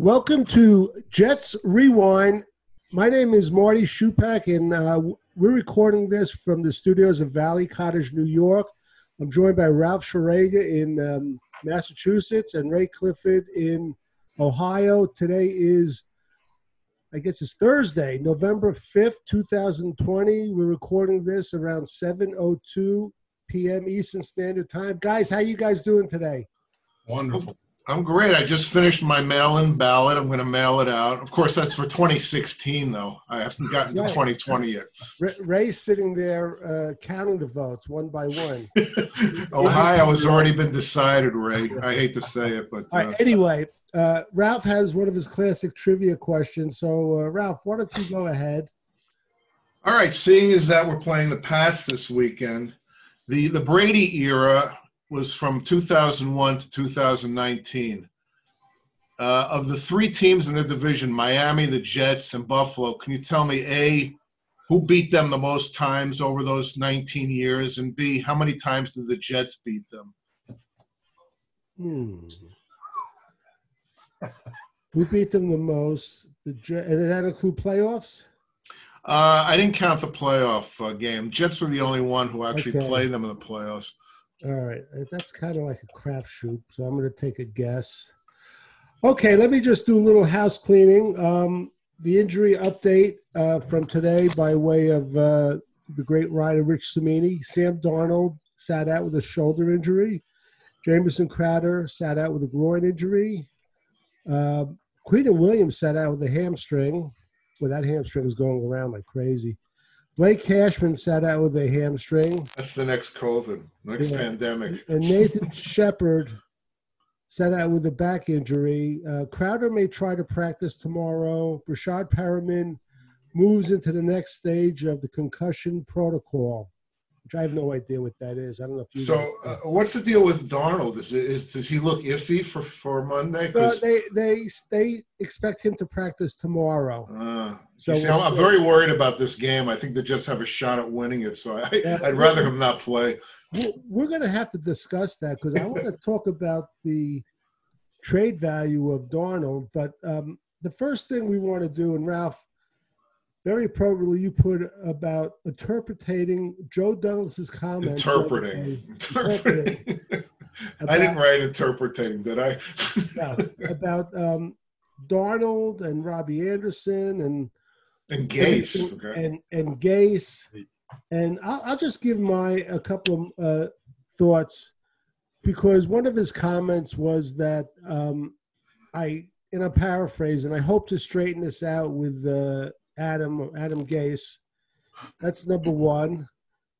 Welcome to Jets Rewind. My name is Marty Shupak, and uh, we're recording this from the studios of Valley Cottage, New York. I'm joined by Ralph Schrager in um, Massachusetts and Ray Clifford in Ohio. Today is, I guess it's Thursday, November 5th, 2020. We're recording this around 7.02 p.m. Eastern Standard Time. Guys, how you guys doing today? Wonderful. I'm great. I just finished my mail-in ballot. I'm going to mail it out. Of course, that's for 2016, though. I haven't gotten to 2020 yet. Ray's sitting there uh, counting the votes one by one. Ohio has already been decided, Ray. I hate to say it, but uh, anyway, uh, Ralph has one of his classic trivia questions. So, uh, Ralph, why don't you go ahead? All right. Seeing as that we're playing the Pats this weekend, the the Brady era was from 2001 to 2019. Uh, of the three teams in the division, Miami, the Jets, and Buffalo, can you tell me A, who beat them the most times over those 19 years, and B, how many times did the Jets beat them? Hmm. who beat them the most? The Jets, and did that include playoffs? Uh, I didn't count the playoff uh, game. Jets were the only one who actually okay. played them in the playoffs. All right, uh, that's kind of like a crapshoot. So I'm going to take a guess. Okay, let me just do a little house cleaning. Um, the injury update uh, from today by way of uh, the great writer Rich Cimini. Sam Darnold sat out with a shoulder injury. Jamison Crowder sat out with a groin injury. Uh, Quinnen Williams sat out with a hamstring. Well, that hamstring is going around like crazy. Blake Cashman sat out with a hamstring. That's the next COVID, next yeah. pandemic. And Nathan Shepherd sat out with a back injury. Uh, Crowder may try to practice tomorrow. Breshad Perriman moves into the next stage of the concussion protocol I have no idea what that is. I don't know if you. So, uh, what's the deal with Darnold? Is, is does he look iffy for for Monday? No, they they they expect him to practice tomorrow. Uh, so see, I'm, I'm, very worried about this game. I think they just have a shot at winning it. So I, yeah, I'd rather him not play. We're going to have to discuss that because I want to talk about the trade value of Darnold. But um, the first thing we want to do, and Ralph, very appropriately you put about interpreting Joe Douglas's comments. Interpreting. Interpreting. about, I didn't write interpreting, did I? yeah, about um, Darnold and Robbie Anderson and and Gase and okay. and, and Gase. And I'll, I'll, just give my a couple of uh, thoughts because one of his comments was that um, I, in a paraphrase, and I hope to straighten this out with uh, Adam Adam Gase. That's number one.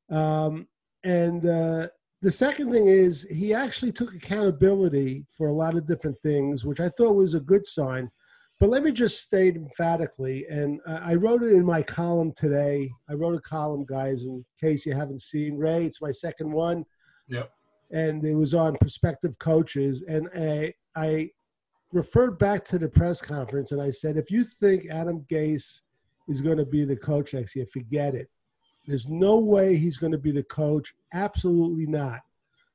Um, and uh, the second thing is he actually took accountability for a lot of different things, which I thought was a good sign. But let me just state emphatically, and I wrote it in my column today. I wrote a column, guys, in case you haven't seen. Ray, it's my second one. Yep. And it was on prospective coaches, and I, I referred back to the press conference, and I said, if you think Adam Gase is going to be the coach next year. Forget it. There's no way he's going to be the coach. Absolutely not.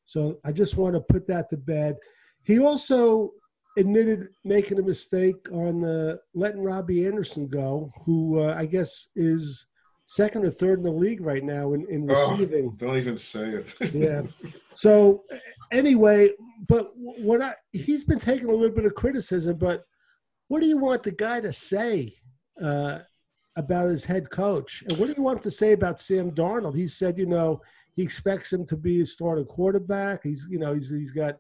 So I just want to put that to bed. He also admitted making a mistake on uh, letting Robbie Anderson go, who uh, I guess is second or third in the league right now in, in receiving. Oh, don't even say it. yeah. So anyway, but what I he's been taking a little bit of criticism, but what do you want the guy to say? Uh, about his head coach. And what do you want to say about Sam Darnold? He said, you know, he expects him to be a starting quarterback. He's, you know, he's he's got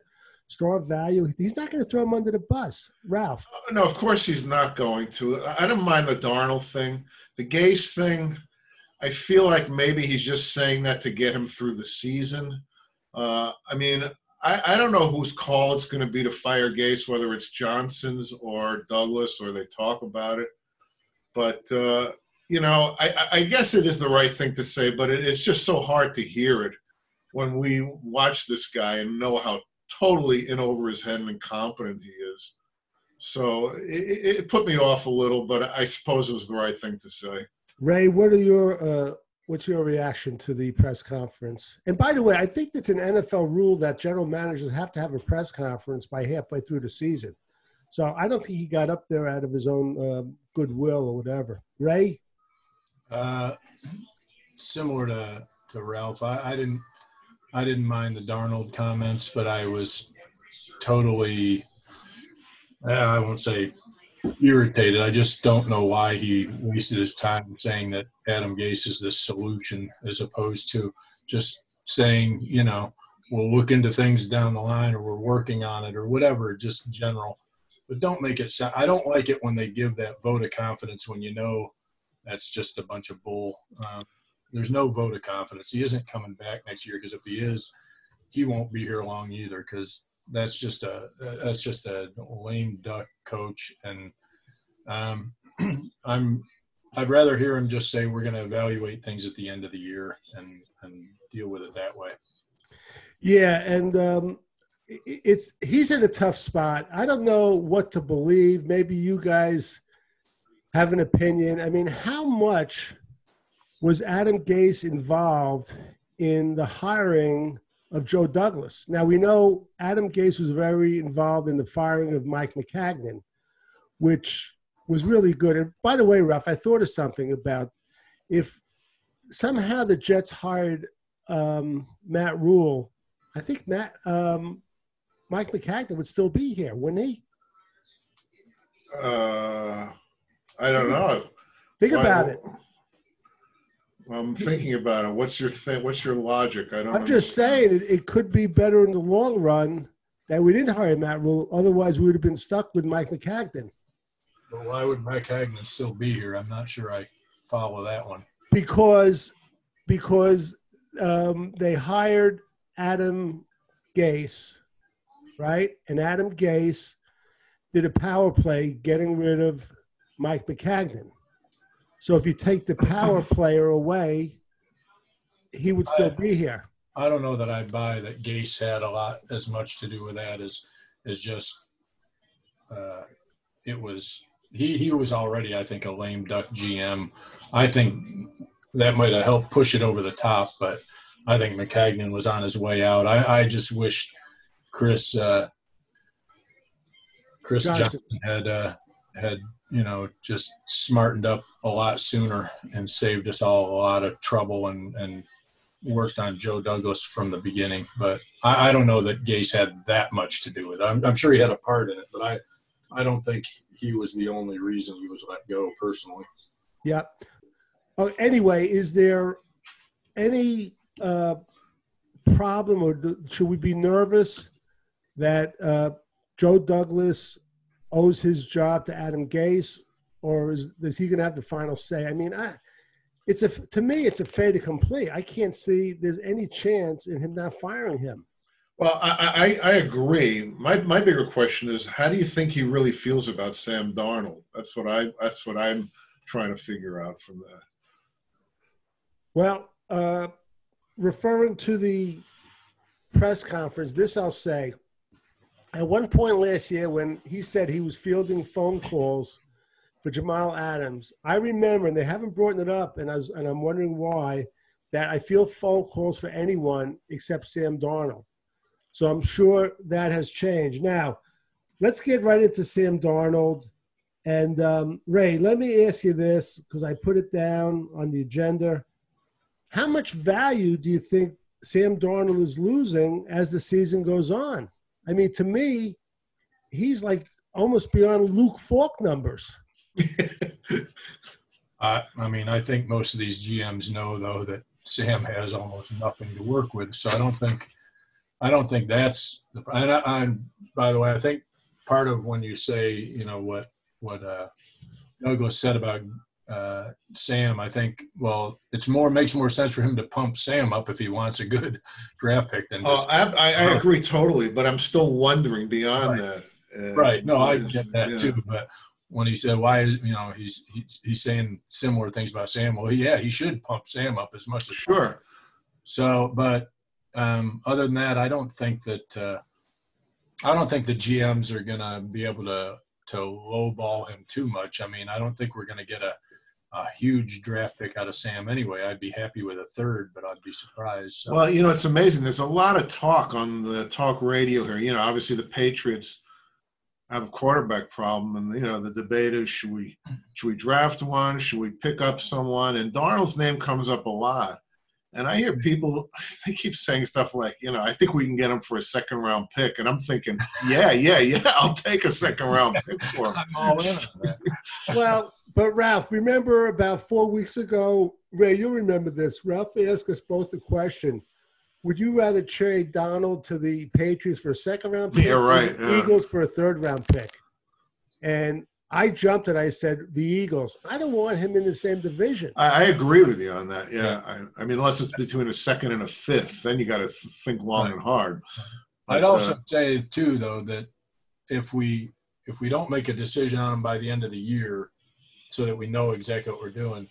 strong value. He's not going to throw him under the bus, Ralph. Uh, no, of course he's not going to. I don't mind the Darnold thing, the Gase thing. I feel like maybe he's just saying that to get him through the season. Uh, I mean, I, I, don't know whose call it's going to be to fire Gase, whether it's Johnson's or Douglas, or they talk about it. But uh, you know, I, I, guess it is the right thing to say, but it, it's just so hard to hear it when we watch this guy and know how totally in over his head and incompetent he is. So it, it, put me off a little, but I suppose it was the right thing to say. Ray, what are your uh, what's your reaction to the press conference? And by the way, I think it's an NFL rule that general managers have to have a press conference by halfway through the season. So I don't think he got up there out of his own uh, goodwill or whatever. Ray? Uh, similar to, to Ralph, I, I didn't I didn't mind the Darnold comments, but I was totally uh, I won't say irritated. I just don't know why he wasted his time saying that Adam Gase is the solution as opposed to just saying, you know, we'll look into things down the line or we're working on it or whatever, just general. But don't make it sound, I don't like it when they give that vote of confidence when you know that's just a bunch of bull. Um, there's no vote of confidence. He isn't coming back next year because if he is, he won't be here long either because that's just a that's just a lame duck coach and um, I'm I'd rather hear him just say we're going to evaluate things at the end of the year and and deal with it that way. Yeah, and um, it's he's in a tough spot. I don't know what to believe. Maybe you guys have an opinion. I mean, how much was Adam Gase involved in the hiring of Joe Douglas? Now we know Adam Gase was very involved in the firing of Mike Maccagnan, which was really good. And by the way, Ralph, I thought of something about if somehow the Jets hired um, Matt Rhule. I think Matt um, Mike Maccagnan would still be here, wouldn't he? Uh, I don't know. Think Why, about it. I'm thinking about it. What's your thing? What's your logic? I don't. I'm just saying it, it could be better in the long run that we didn't hire Matt Rhule. Otherwise, we would have been stuck with Mike Maccagnan. But why would Maccagnan still be here? I'm not sure I follow that one. Because because um, they hired Adam Gase, right? And Adam Gase did a power play getting rid of Mike Maccagnan. So if you take the power player away, he would still I, be here. I don't know that I buy that Gase had a lot as much to do with that as as just uh, it was he he was already I think a lame duck GM. I think that might have helped push it over the top, but I think Maccagnan was on his way out. I, I just wish Chris uh, Chris Johnson, Johnson had uh, had you know just smartened up a lot sooner and saved us all a lot of trouble and and worked on Joe Douglas from the beginning. But I, I don't know that Gase had that much to do with it. I'm, I'm sure he had a part in it, but I I don't think he was the only reason he was let go personally. Yeah. Oh, anyway, is there any uh, problem or should we be nervous that uh, Joe Douglas owes his job to Adam Gase, or is, is he going to have the final say? I mean, I, it's a to me, it's a fait accompli. I can't see there's any chance in him not firing him. Well, I, I, I, agree. My my bigger question is, how do you think he really feels about Sam Darnold? That's what I that's what I'm trying to figure out from that. Well, uh, referring to the press conference, this I'll say. At one point last year, when he said he was fielding phone calls for Jamal Adams, I remember, and they haven't brought it up, and I was, and I'm wondering why, that I field phone calls for anyone except Sam Darnold. So I'm sure that has changed. Now, let's get right into Sam Darnold. And um, Ray, let me ask you this because I put it down on the agenda. How much value do you think Sam Darnold is losing as the season goes on? I mean, to me, he's like almost beyond Luke Falk numbers. I, I mean, I think most of these GMs know though that Sam has almost nothing to work with, so I don't think I don't think that's the. And I, I'm, by the way, I think part of when you say, you know, what what uh, Douglas said about uh, Sam, I think, well, it's more makes more sense for him to pump Sam up if he wants a good draft pick than. Just, oh, I, I, I agree totally, but I'm still wondering beyond right. that. Uh, right. No, I get that yeah. too, but when he said why you know he's he's, he's saying similar things about Sam. Well, yeah, he should pump Sam up as much as sure. Possible. So, but um, other than that, I don't think that uh, I don't think the GMs are going to be able to to lowball him too much. I mean, I don't think we're going to get a, a huge draft pick out of Sam anyway. I'd be happy with a third, but I'd be surprised. So. Well, you know, it's amazing. There's a lot of talk on the talk radio here. You know, obviously the Patriots have a quarterback problem, and you know the debate is should we should we draft one, should we pick up someone, and Darnold's name comes up a lot. And I hear people they keep saying stuff like, you know, I think we can get him for a second round pick, and I'm thinking, yeah, yeah, yeah, I'll take a second round pick for him. well, but Ralph, remember about four weeks ago, Ray, you remember this. Ralph asked us both the question would you rather trade Darnold to the Patriots for a second round pick? Yeah, right. Yeah. Eagles for a third round pick. And I jumped and I said the Eagles. I don't want him in the same division. I, I agree with you on that. Yeah, I, I, mean, unless it's between a second and a fifth, then you got to think long right. and hard. I'd also uh, say too, though, that if we if we don't make a decision on him by the end of the year, so that we know exactly what we're doing,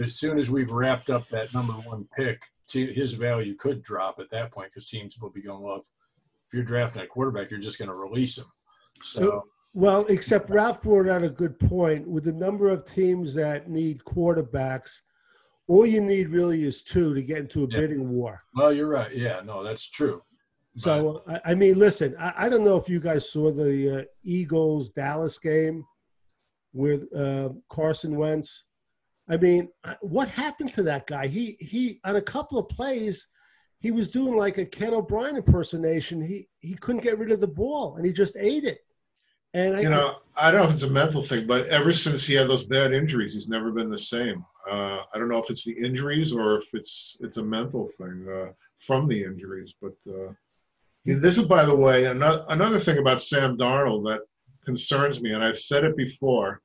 as soon as we've wrapped up that number one pick, his value could drop at that point because teams will be going, well, if, if you're drafting a quarterback, you're just going to release him. So. Well, except Ralph brought out a good point. With the number of teams that need quarterbacks, all you need really is two to get into a yeah. bidding war. Well, you're right. Yeah, no, that's true. So, but, I, I, mean, listen, I, I, don't know if you guys saw the uh, Eagles Dallas game with uh, Carson Wentz. I mean, what happened to that guy? He he on a couple of plays, he was doing like a Ken O'Brien impersonation. He he couldn't get rid of the ball, and he just ate it. And I, you know, I don't know if it's a mental thing, but ever since he had those bad injuries, he's never been the same. Uh, I don't know if it's the injuries or if it's it's a mental thing uh, from the injuries. But uh, this is, by the way, another another thing about Sam Darnold that concerns me, and I've said it before.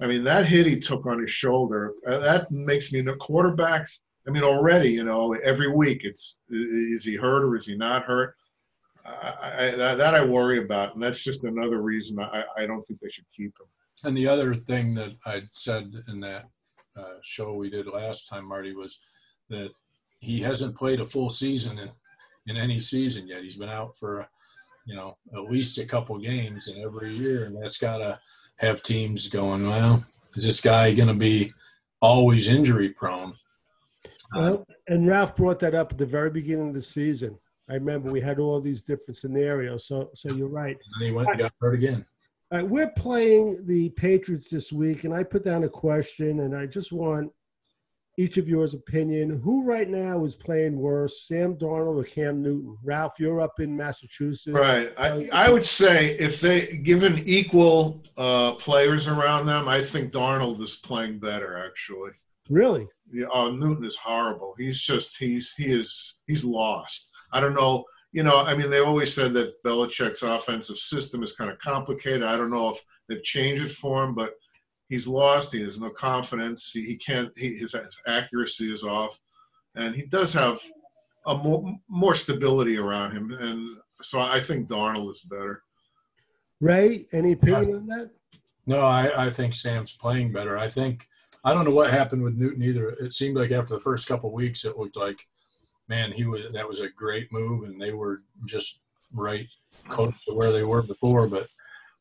I mean, that hit he took on his shoulder, uh, that makes me know quarterbacks. I mean, already, you know, every week it's is he hurt or is he not hurt? I, I, that, that, I worry about, and that's just another reason I, I don't think they should keep him. And the other thing that I said in that uh, show we did last time, Marty, was that he hasn't played a full season in, in any season yet. He's been out for, you know, at least a couple games in every year, and that's got to – have teams going, well, is this guy going to be always injury prone? Well, and Ralph brought that up at the very beginning of the season. I remember we had all these different scenarios. So, so you're right. And he went and got hurt again. All right, we're playing the Patriots this week, and I put down a question, and I just want each of yours opinion. Who right now is playing worse, Sam Darnold or Cam Newton? Ralph, you're up in Massachusetts. Right. I, I would say if they given equal uh, players around them, I think Darnold is playing better actually. Really? Yeah. Oh, Newton is horrible. He's just he's he is he's lost. I don't know. You know, I mean, they always said that Belichick's offensive system is kind of complicated. I don't know if they've changed it for him, but he's lost. He has no confidence. He, he can't. He, his accuracy is off, and he does have a more, more stability around him. And so I think Darnold is better. Ray, any opinion yeah. on that? No, I, I think Sam's playing better. I think I don't know what happened with Newton either. It seemed like after the first couple weeks, it looked like, man, he was that was a great move, and they were just right close to where they were before. But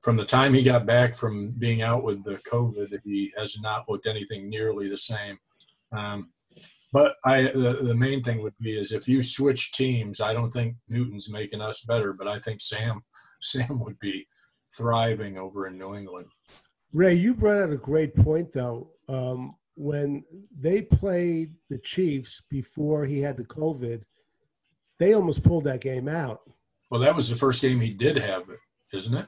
from the time he got back from being out with the COVID, he has not looked anything nearly the same. Um, but I, the, the main thing would be is if you switch teams, I don't think Newton's making us better, but I think Sam, Sam would be thriving over in New England. Ray, you brought out a great point though. Um, when they played the Chiefs before he had the COVID, they almost pulled that game out. Well, that was the first game he did have it, isn't it?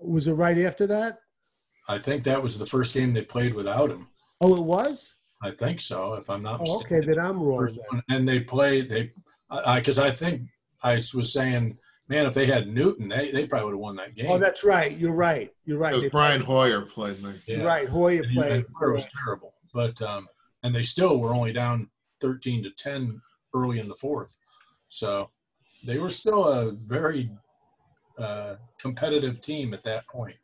Was it right after that? I think that was the first game they played without him. Oh, it was. I think so, if I'm not oh, mistaken. Okay, then I'm wrong. Then. And they played they, I because I, I, think I was saying, man, if they had Newton, they, they probably would have won that oh, game. Oh, that's right. You're right. You're right. Brian Hoyer played me. Yeah. Right, Hoyer and played. Hoyer was terrible, but um, and they still were only down 13 to 10 early in the fourth, so they were still a very uh, competitive team at that point.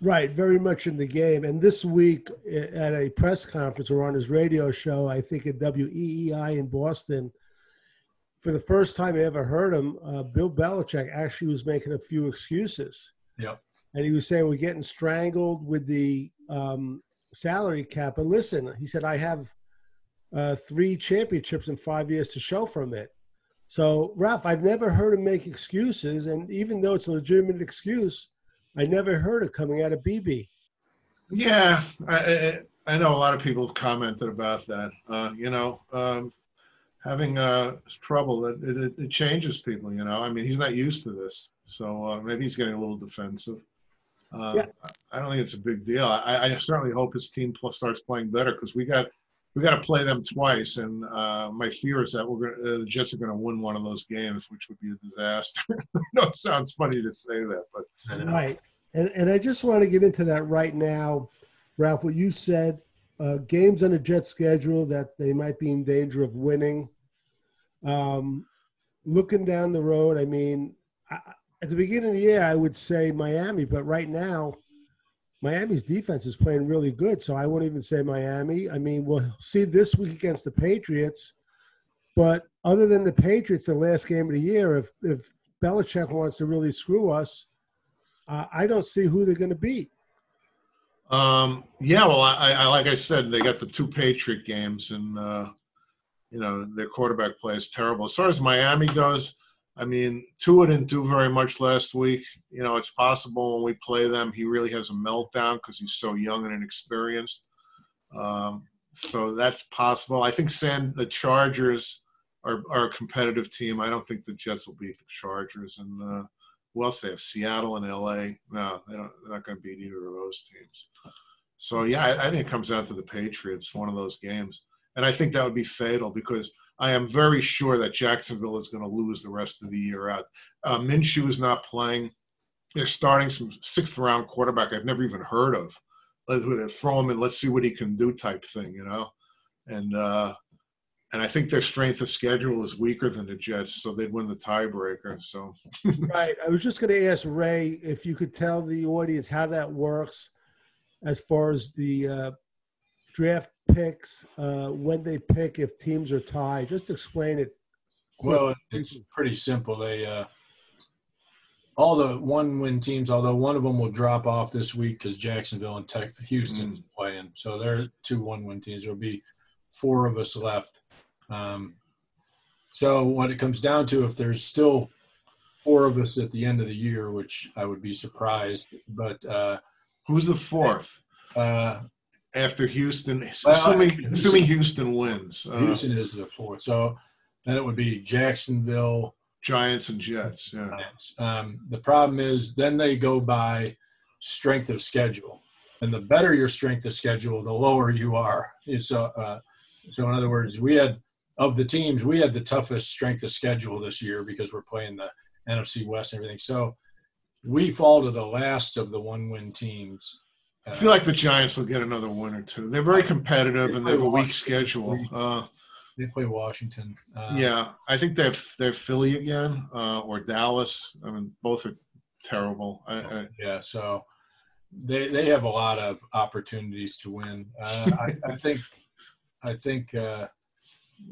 Right, very much in the game. And this week at a press conference or on his radio show, I think at WEEI in Boston, for the first time I ever heard him, uh, Bill Belichick actually was making a few excuses. Yep. And he was saying we're getting strangled with the um, salary cap. But listen, he said I have uh, three championships in five years to show from it. So, Ralph, I've never heard him make excuses, and even though it's a legitimate excuse, I never heard it coming out of BB. Yeah, I, I, I know a lot of people have commented about that. Uh, you know, um, having uh, trouble, it, it, it changes people, you know. I mean, he's not used to this. So uh, maybe he's getting a little defensive. Uh, Yeah. I don't think it's a big deal. I, I certainly hope his team pl- starts playing better because we got we got to play them twice, and uh, my fear is that we're gonna, uh, the Jets are going to win one of those games, which would be a disaster. I know it sounds funny to say that, but Right. And and I just want to get into that right now, Ralph. What you said, uh, games on the Jet schedule that they might be in danger of winning. Um, looking down the road, I mean, I, at the beginning of the year, I would say Miami, but right now, Miami's defense is playing really good. So I won't even say Miami. I mean, we'll see this week against the Patriots. But other than the Patriots, the last game of the year, if if Belichick wants to really screw us, uh, I don't see who they're going to beat. Um, yeah, well, I, I like I said, they got the two Patriot games, and uh, you know their quarterback play is terrible. As far as Miami goes, I mean, Tua didn't do very much last week. You know, it's possible when we play them, he really has a meltdown because he's so young and inexperienced. Um, so that's possible. I think San the Chargers are, are a competitive team. I don't think the Jets will beat the Chargers. And uh, who else they have? Seattle and LA. No, they don't, they're not going to beat either of those teams. So yeah, I, I think it comes down to the Patriots, one of those games, and I think that would be fatal because I am very sure that Jacksonville is going to lose the rest of the year out. Uh, Minshew is not playing. They're starting some sixth round quarterback I've never even heard of. Let's throw him and Let's see what he can do, type thing, you know. And uh, and I think their strength of schedule is weaker than the Jets, so they'd win the tiebreaker. So Right. I was just going to ask Ray if you could tell the audience how that works as far as the uh, draft picks, uh, when they pick, if teams are tied. Just explain it. Well, it's pretty simple. They uh, all the one-win teams, although one of them will drop off this week because Jacksonville and Tech, Houston Mm. playing, so they're two one-win teams. There'll be four of us left. Um, so what it comes down to, if there's still four of us at the end of the year, which I would be surprised, but uh, who's the fourth uh, after Houston? Well, assuming, Houston- assuming Houston wins, uh, Houston is the fourth. So then it would be Jacksonville, Giants and Jets. Yeah. Giants. Um, the problem is then they go by strength of schedule, and the better your strength of schedule, the lower you are. So, uh, so in other words, we had of the teams, we had the toughest strength of schedule this year because we're playing the NFC West and everything. So we fall to the last of the one-win teams. Uh, I feel like the Giants will get another win or two. They're very competitive and they have a weak schedule. Uh, they play Washington. Uh, yeah, I think they're they're Philly again uh, or Dallas. I mean, both are terrible. I, I, Yeah, so they they have a lot of opportunities to win. Uh, I, I think I think uh,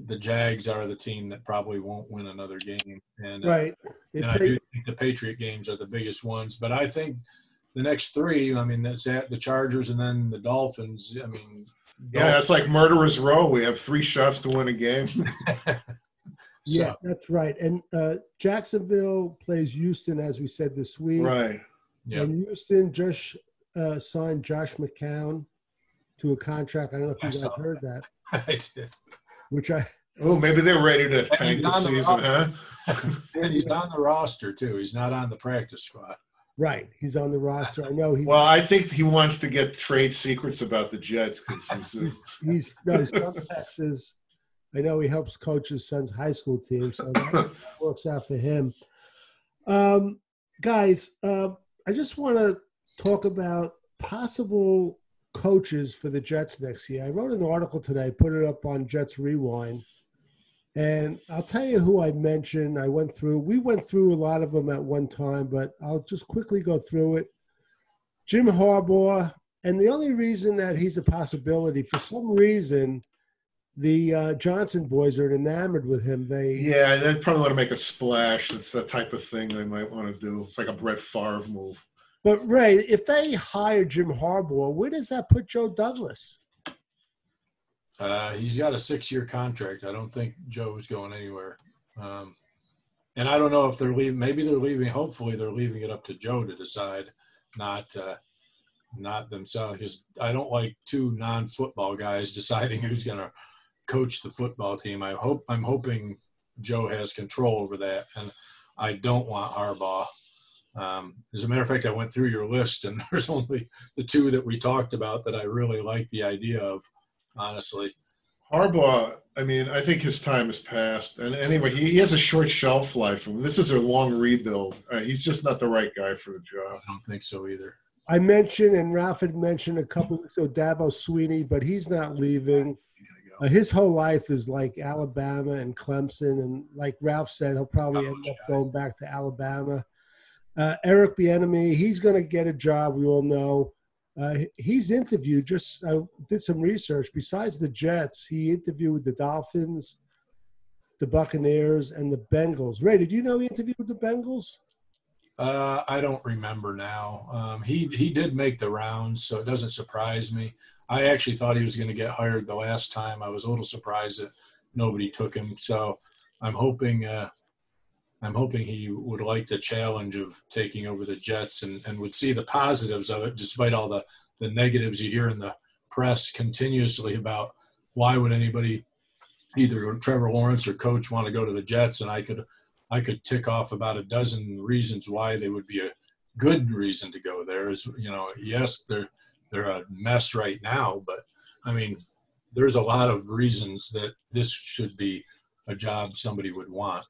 the Jags are the team that probably won't win another game, and uh, Right. They and I do think the Patriot games are the biggest ones. But I think the next three, I mean, that's at the Chargers and then the Dolphins. I mean, yeah, it's like murderers row. We have three shots to win a game. so, yeah, that's right. And uh, Jacksonville plays Houston, as we said this week. right. yeah, And Houston just uh, signed Josh McCown to a contract. I don't know if I you guys heard that, I did. Which I Oh, maybe they're ready to tank the on the season, huh? And he's on the roster too. He's not on the practice squad. Right. He's on the roster. I know he. Well, I think he wants to get trade secrets about the Jets because he's. Uh, he's, no, he's from Texas. I know he helps coach his son's high school team, so that works out for him. Um, guys, uh, I just want to talk about possible coaches for the Jets next year. I wrote an article today, put it up on Jets Rewind, and I'll tell you who I mentioned. I went through. We went through a lot of them at one time, but I'll just quickly go through it. Jim Harbaugh, and the only reason that he's a possibility, for some reason, the uh, Johnson boys are enamored with him. They yeah, they probably want to make a splash. That's the type of thing they might want to do. It's like a Brett Favre move. But Ray, if they hire Jim Harbaugh, where does that put Joe Douglas? Uh, he's got a six-year contract. I don't think Joe's going anywhere. Um, and I don't know if they're leaving. Maybe they're leaving. Hopefully, they're leaving it up to Joe to decide. not uh, not themselves. Because I don't like two non-football guys deciding who's going to coach the football team. I hope I'm hoping Joe has control over that, and I don't want Harbaugh. Um, as a matter of fact, I went through your list, and there's only the two that we talked about that I really like the idea of. Honestly, Harbaugh, I mean, I think his time has passed. And anyway, he, he has a short shelf life. and this is a long rebuild. Uh, he's just not the right guy for the job. I don't think so either. I mentioned, and Ralph had mentioned a couple weeks ago, Dabo Swinney, but he's not leaving. Uh, his whole life is like Alabama and Clemson, and like Ralph said, he'll probably end up going back to Alabama. Uh, Eric Bieniemy, he's going to get a job. We all know. Uh, he's interviewed. Just I did some research. Besides the Jets, he interviewed the Dolphins, the Buccaneers, and the Bengals. Ray, did you know he interviewed the Bengals? Uh, I don't remember now. Um, he he did make the rounds, so it doesn't surprise me. I actually thought he was going to get hired the last time. I was a little surprised that nobody took him. So I'm hoping uh, I'm hoping he would like the challenge of taking over the Jets and, and would see the positives of it, despite all the, the negatives you hear in the press continuously about why would anybody, either Trevor Lawrence or coach, want to go to the Jets. And I could I could tick off about a dozen reasons why they would be a good reason to go there. Is you know, yes, they're they're a mess right now, but I mean, there's a lot of reasons that this should be a job somebody would want.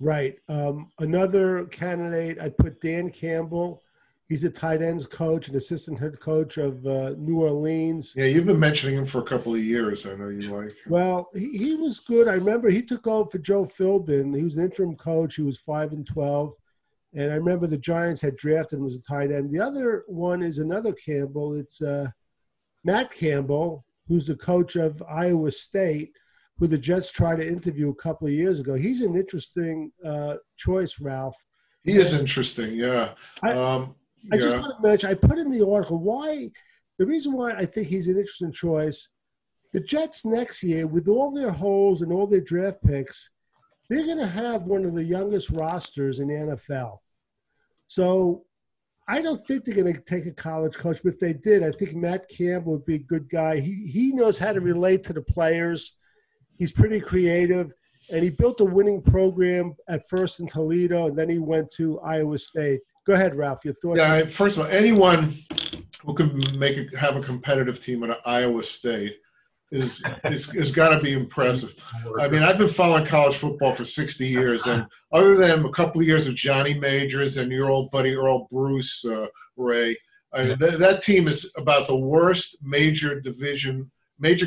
Right. Um, another candidate, I put Dan Campbell. He's a tight ends coach and assistant head coach of uh, New Orleans. Yeah, you've been mentioning him for a couple of years. I know you like. Well, he, he was good. I remember he took over for Joe Philbin. He was an interim coach. He was five and twelve, and I remember the Giants had drafted him as a tight end. The other one is another Campbell. It's uh, Matt Campbell, who's the coach of Iowa State who the Jets tried to interview a couple of years ago. He's an interesting uh, choice, Ralph. He is interesting, yeah. I, um, I just want to mention, I put in the article why the reason why I think he's an interesting choice. The Jets next year, with all their holes and all their draft picks, they're going to have one of the youngest rosters in the NFL. So I don't think they're going to take a college coach, but if they did, I think Matt Campbell would be a good guy. He he knows how to relate to the players. He's pretty creative, and he built a winning program at first in Toledo, and then he went to Iowa State. Go ahead, Ralph. Your thoughts? Yeah, first of all, anyone who can make a, have a competitive team at Iowa State is is, is got to be impressive. I mean, I've been following college football for 60 years, and other than a couple of years of Johnny Majors and your old buddy Earle Bruce uh, Ray, I mean, th- that team is about the worst major division major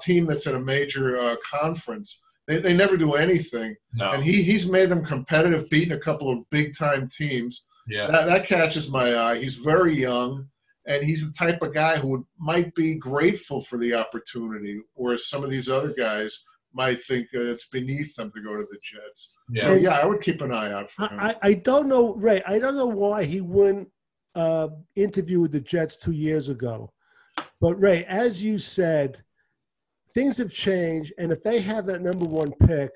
team that's in a major uh, conference. They, they never do anything. No. And he, he's made them competitive, beating a couple of big time teams. Yeah. That, that catches my eye. He's very young, and he's the type of guy who would, might be grateful for the opportunity, whereas some of these other guys might think uh, it's beneath them to go to the Jets. Yeah. So, yeah, I would keep an eye out for him. I, I don't know, Ray, I don't know why he wouldn't uh, interview with the Jets two years ago. But Ray, as you said, things have changed, and if they have that number one pick,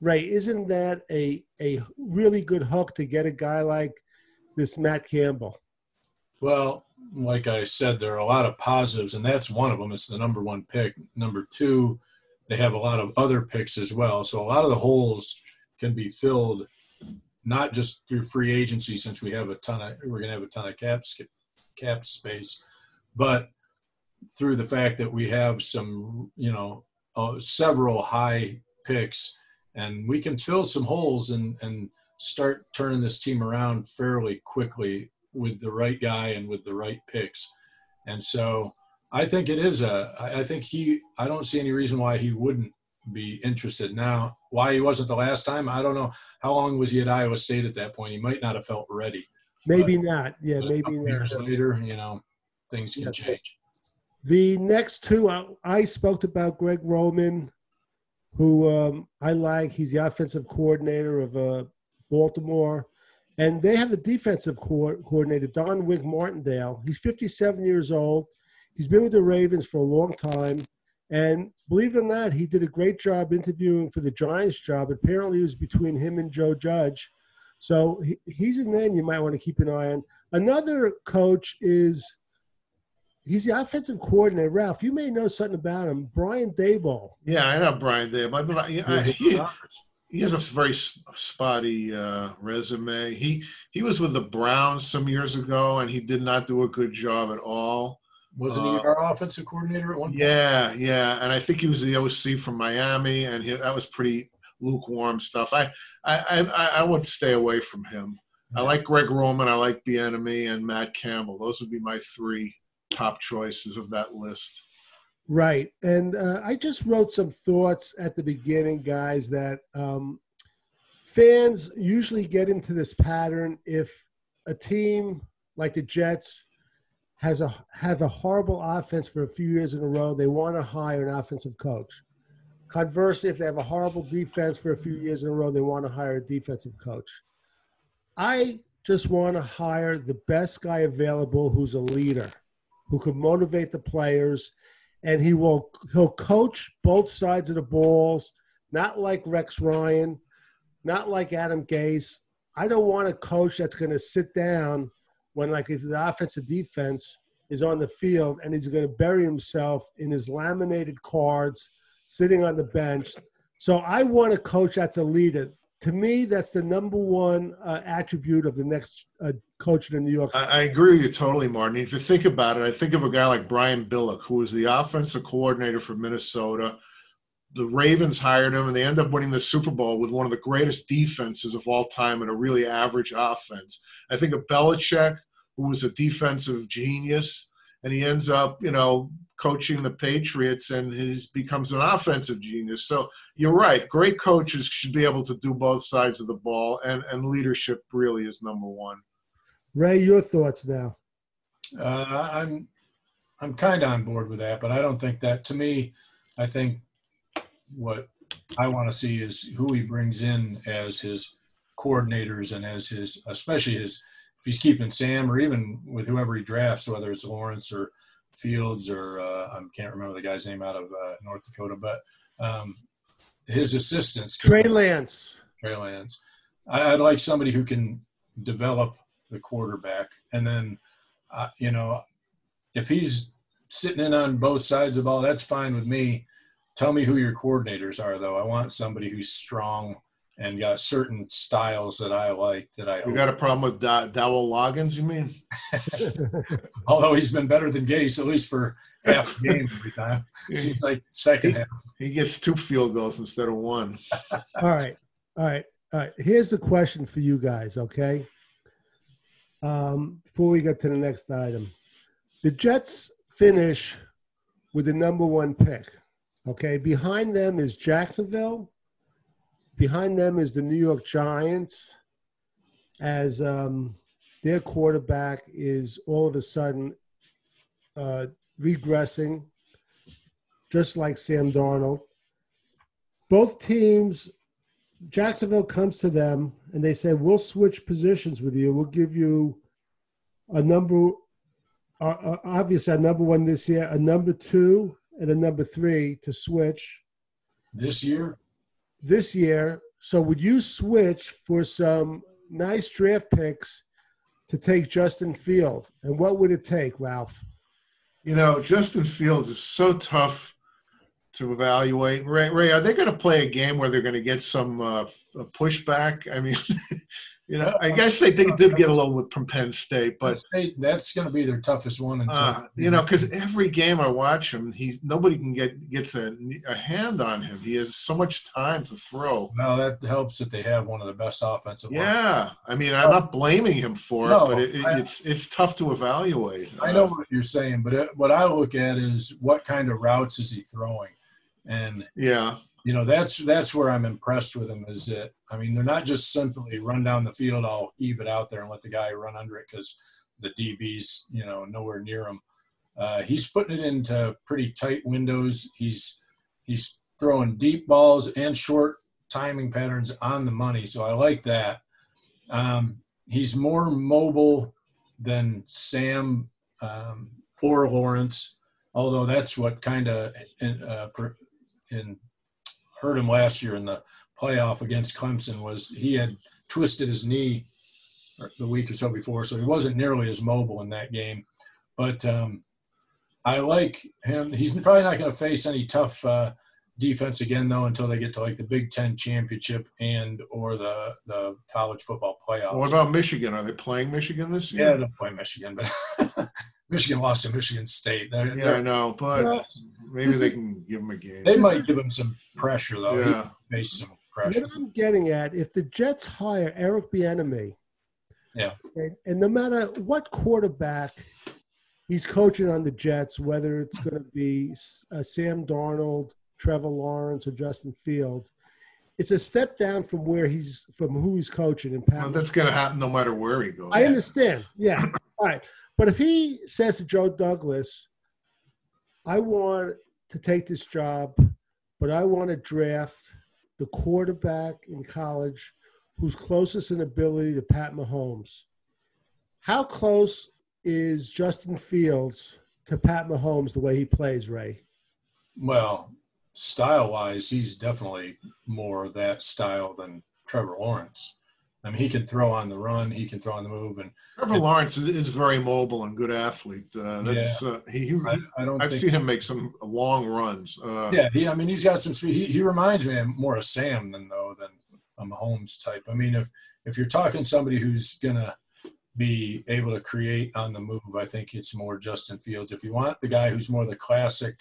Ray, isn't that a a really good hook to get a guy like this Matt Campbell? Well, like I said, there are a lot of positives, and that's one of them. It's the number one pick. Number two, they have a lot of other picks as well. So a lot of the holes can be filled not just through free agency, since we have a ton of we're going to have a ton of cap cap space, but through the fact that we have some, you know, uh, several high picks, and we can fill some holes and and start turning this team around fairly quickly with the right guy and with the right picks. And so I think it is a. I think he. I don't see any reason why he wouldn't be interested now. Why he wasn't the last time, I don't know. How long was he at Iowa State at that point? He might not have felt ready. Maybe but, not. Yeah, maybe not. Years later, you know, things can yeah. change. The next two, I, I spoke about Greg Roman, who um, I like. He's the offensive coordinator of uh, Baltimore. And they have a defensive co- coordinator, Don Wink Martindale. He's 57 years old. He's been with the Ravens for a long time. And believe it or not, he did a great job interviewing for the Giants job. Apparently, it was between him and Joe Judge. So he, he's a name you might want to keep an eye on. Another coach is he's the offensive coordinator. Ralph, you may know something about him. Brian Daboll. Yeah, I know Brian Daboll. But I, I, he, he has a very spotty uh, resume. He he was with the Browns some years ago, and he did not do a good job at all. Wasn't he uh, our offensive coordinator at one point? Yeah, yeah, and I think he was the OC from Miami, and he, that was pretty lukewarm stuff. I I I, I would stay away from him. I like Greg Roman, I like Bieniemy, and Matt Campbell. Those would be my three top choices of that list. Right, and uh, I just wrote some thoughts at the beginning, guys. That um, fans usually get into this pattern if a team like the Jets has a have a horrible offense for a few years in a row, they want to hire an offensive coach. Conversely, if they have a horrible defense for a few years in a row, they want to hire a defensive coach. I just want to hire the best guy available who's a leader, who can motivate the players, and he will he'll coach both sides of the balls, not like Rex Ryan, not like Adam Gase. I don't want a coach that's going to sit down when like if the offensive defense is on the field and he's going to bury himself in his laminated cards sitting on the bench. So I want a coach that's a leader. To me, that's the number one uh, attribute of the next uh, coach in New York. I, I, agree with you totally, Martin. If you think about it, I think of a guy like Brian Billick, who was the offensive coordinator for Minnesota. The Ravens hired him, and they end up winning the Super Bowl with one of the greatest defenses of all time and a really average offense. I think of Belichick, who was a defensive genius, and he ends up, you know, coaching the Patriots and he becomes an offensive genius. So you're right. Great coaches should be able to do both sides of the ball, and, and leadership really is number one. Ray, your thoughts now? Uh, I'm I'm kind of on board with that, but I don't think that. To me, I think what I want to see is who he brings in as his coordinators and as his, especially his if he's keeping Sam or even with whoever he drafts, whether it's Lawrence or Fields or uh, I can't remember the guy's name out of uh, North Dakota, but um, his assistants. Trey Lance. Trey Lance. I, would like somebody who can develop the quarterback, and then uh, you know, if he's sitting in on both sides of the ball, that's fine with me. Tell me who your coordinators are, though. I want somebody who's strong and got certain styles that I like. That I you got a problem with da- Dowell Loggins? You mean? Although he's been better than Gase at least for half the game every time. Seems like second he, half. He gets two field goals instead of one. all right, all right, all right. Here's the question for you guys. Okay. Um, before we get to the next item, the Jets finish with the number one pick. Okay, behind them is Jacksonville Behind them is the New York Giants, as um, their quarterback is all of a sudden uh, regressing, just like Sam Darnold. Both teams, Jacksonville comes to them and they say, We'll switch positions with you. We'll give you a number, uh, uh obviously, a number one this year, a number two, and a number three to switch. This year? This year. So would you switch for some nice draft picks to take Justin Field? And what would it take, Ralph? You know, Justin Fields is so tough to evaluate. Ray, Ray are they going to play a game where they're going to get some uh, pushback? I mean, You know, I guess they did, did get a little with from Penn State, but State, that's going to be their toughest one. Until, uh, you know, because every game I watch him, he's nobody can get gets a, a hand on him. He has so much time to throw. Well, that helps that they have one of the best offensive. Yeah, I mean, I'm not blaming him for no, it, but it, it, I, it's it's tough to evaluate. I know uh, what you're saying, but it, what I look at is what kind of routes is he throwing, and yeah, you know that's that's where I'm impressed with him. Is that I mean they're not just simply run down the field, I'll heave it out there and let the guy run under it because the DB's you know nowhere near him. Uh, he's putting it into pretty tight windows. He's he's throwing deep balls and short timing patterns on the money, so I like that. Um, he's more mobile than Sam um, or Lawrence, although that's what kind of uh, in hurt him last year in the playoff against Clemson was he had twisted his knee the week or so before, so he wasn't nearly as mobile in that game. But um, I like him. He's probably not going to face any tough uh, defense again, though, until they get to like the Big Ten championship and or the the college football playoffs. What about Michigan? Are they playing Michigan this year? Yeah, they'll play Michigan, but Michigan lost to Michigan State. They're, Yeah, they're- I know, but Well, maybe they can give him a game. they might give him some pressure though. He Yeah. face some pressure. What pressure. I'm getting at, if the Jets hire Eric Bieniemy, Yeah. and, and no matter what quarterback he's coaching on the Jets, whether it's going to be uh, Sam Darnold, Trevor Lawrence, or Justin Field, it's a step down from where he's from who he's coaching. And Well, that's going to happen no matter where he goes. I understand. Yeah. All right. But if he says to Joe Douglas, I want to take this job, but I want to draft the quarterback in college who's closest in ability to Pat Mahomes. How close is Justin Fields to Pat Mahomes the way he plays, Ray? Well, style wise, he's definitely more that style than Trevor Lawrence. I mean, he can throw on the run, he can throw on the move, and Trevor Lawrence is, very mobile and good athlete. Uh, that's uh, he. he I, I don't I've seen him make some long runs. Uh, Yeah, he. I mean, he's got some speed. He, he reminds me more of Sam than though than a Mahomes type. I mean, if if you're talking somebody who's gonna be able to create on the move, I think it's more Justin Fields. If you want the guy who's more the classic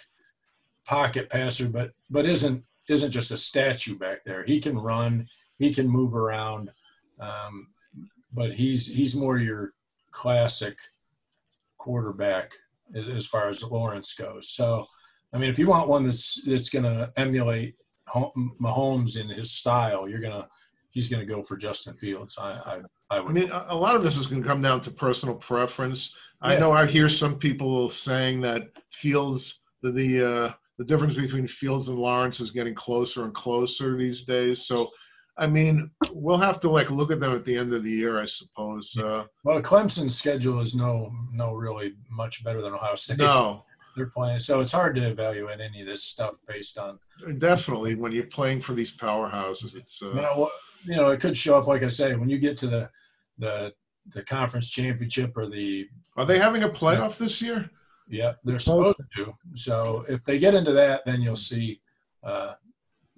pocket passer, but but isn't isn't just a statue back there. He can run, he can move around, um, but he's he's more your classic quarterback as far as Lawrence goes. So, I mean, if you want one that's that's going to emulate Mahomes in his style, you're gonna he's going to go for Justin Fields. I I, I I mean, a lot of this is going to come down to personal preference. I know I hear some people saying that Fields, the the, uh, the difference between Fields and Lawrence is getting closer and closer these days. So, I mean, we'll have to like look at them at the end of the year, I suppose. Uh, well, Clemson's schedule is no no really much better than Ohio State's. no, They're playing, so it's hard to evaluate any of this stuff based on definitely when you're playing for these powerhouses, it's you uh, know what you know. It could show up like I say when you get to the the the conference championship or the are they having a playoff this year? Yeah, they're supposed to. So if they get into that, then you'll see, uh,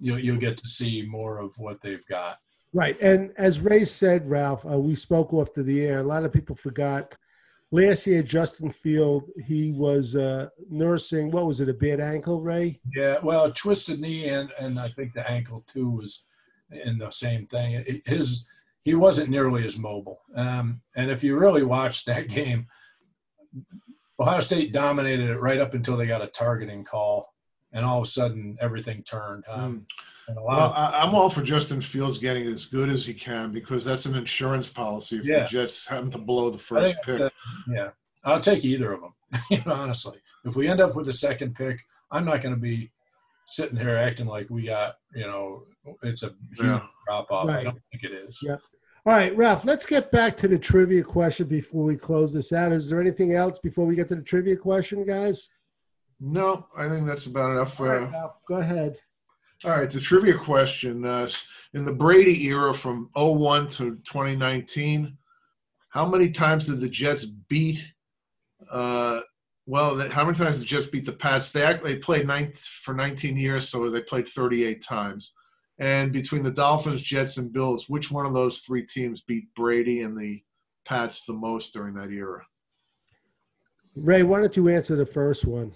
you'll you'll get to see more of what they've got. Right. And as Ray said, Ralph, uh, we spoke off to the air. A lot of people forgot. Last year, Justin Field, he was uh, nursing, what was it, a bad ankle, Ray? Yeah, well, twisted knee and and I think the ankle too was in the same thing. It- His he wasn't nearly as mobile. Um, and if you really watched that game, Ohio State dominated it right up until they got a targeting call, and all of a sudden everything turned. Um, Mm. and a lot Well, I, I'm all for Justin Fields getting as good as he can because that's an insurance policy if Yeah. the Jets happen to blow the first pick. that- yeah, I'll take either of them. you know, honestly, if we end up with the second pick, I'm not going to be sitting here acting like we got you know it's a huge Yeah. drop off. I don't think it is. Yeah. All right, Ralph, let's get back to the trivia question before we close this out. Is there anything else before we get to the trivia question, guys? No, I think that's about enough. All right, Ralph, go ahead. all right, the trivia question. Uh, in the Brady era from 01 to 2019, how many times did the Jets beat? Uh, well, the- how many times did the Jets beat the Pats? They act, they played nine, for 19 years, so they played 38 times. And between the Dolphins, Jets, and Bills, which one of those three teams beat Brady and the Pats the most during that era? Ray, why don't you answer the first one?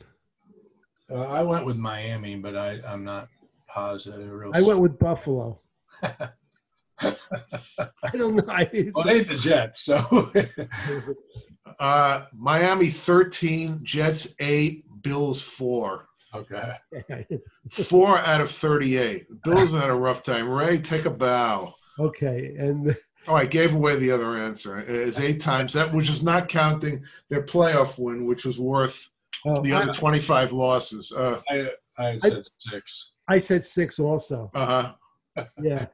Uh, I went with Miami, but I, I'm not positive. Real I went with Buffalo. I don't know. I, well, they ain't the Jets, so Uh, Miami 13, Jets 8, Bills 4. okay. Four out of 38. Bills had a rough time. Ray, take a bow. okay, and Oh, I gave away the other answer. It's eight times. That which is not counting their playoff win, which was worth oh, the other 25 losses. Uh I I had said six. I, I said six also. Uh huh. Yeah.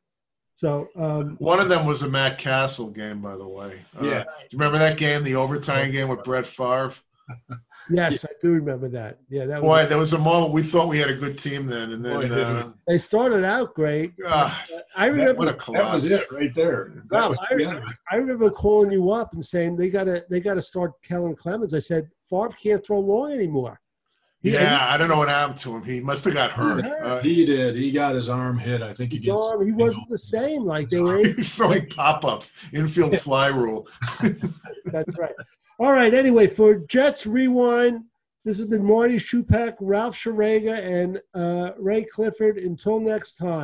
So um, One of them was a Matt Cassel game, by the way. Uh, Yeah. do you remember that game, the overtime game with Brett Favre? Yes, I do remember that. Yeah, that was. Boy, there was a moment we thought we had a good team then, and then didn't uh, They started out great. ah, I remember. what a That was it right there. That Wow, was I- the end of it. I remember calling you up and saying they gotta they gotta start Kellen Clemens. I said Favre can't throw long anymore. He- Yeah, I don't know what happened to him. He must have got hurt. hurt. Uh, He did. He got his arm hit. I think His against. arm, he wasn't the same. Like they were. he was throwing pop-ups, infield fly rule. That's right. All right. Anyway, for Jets Rewind, this has been Marty Shupak, Ralph Sharega, and uh, Ray Clifford. Until next time.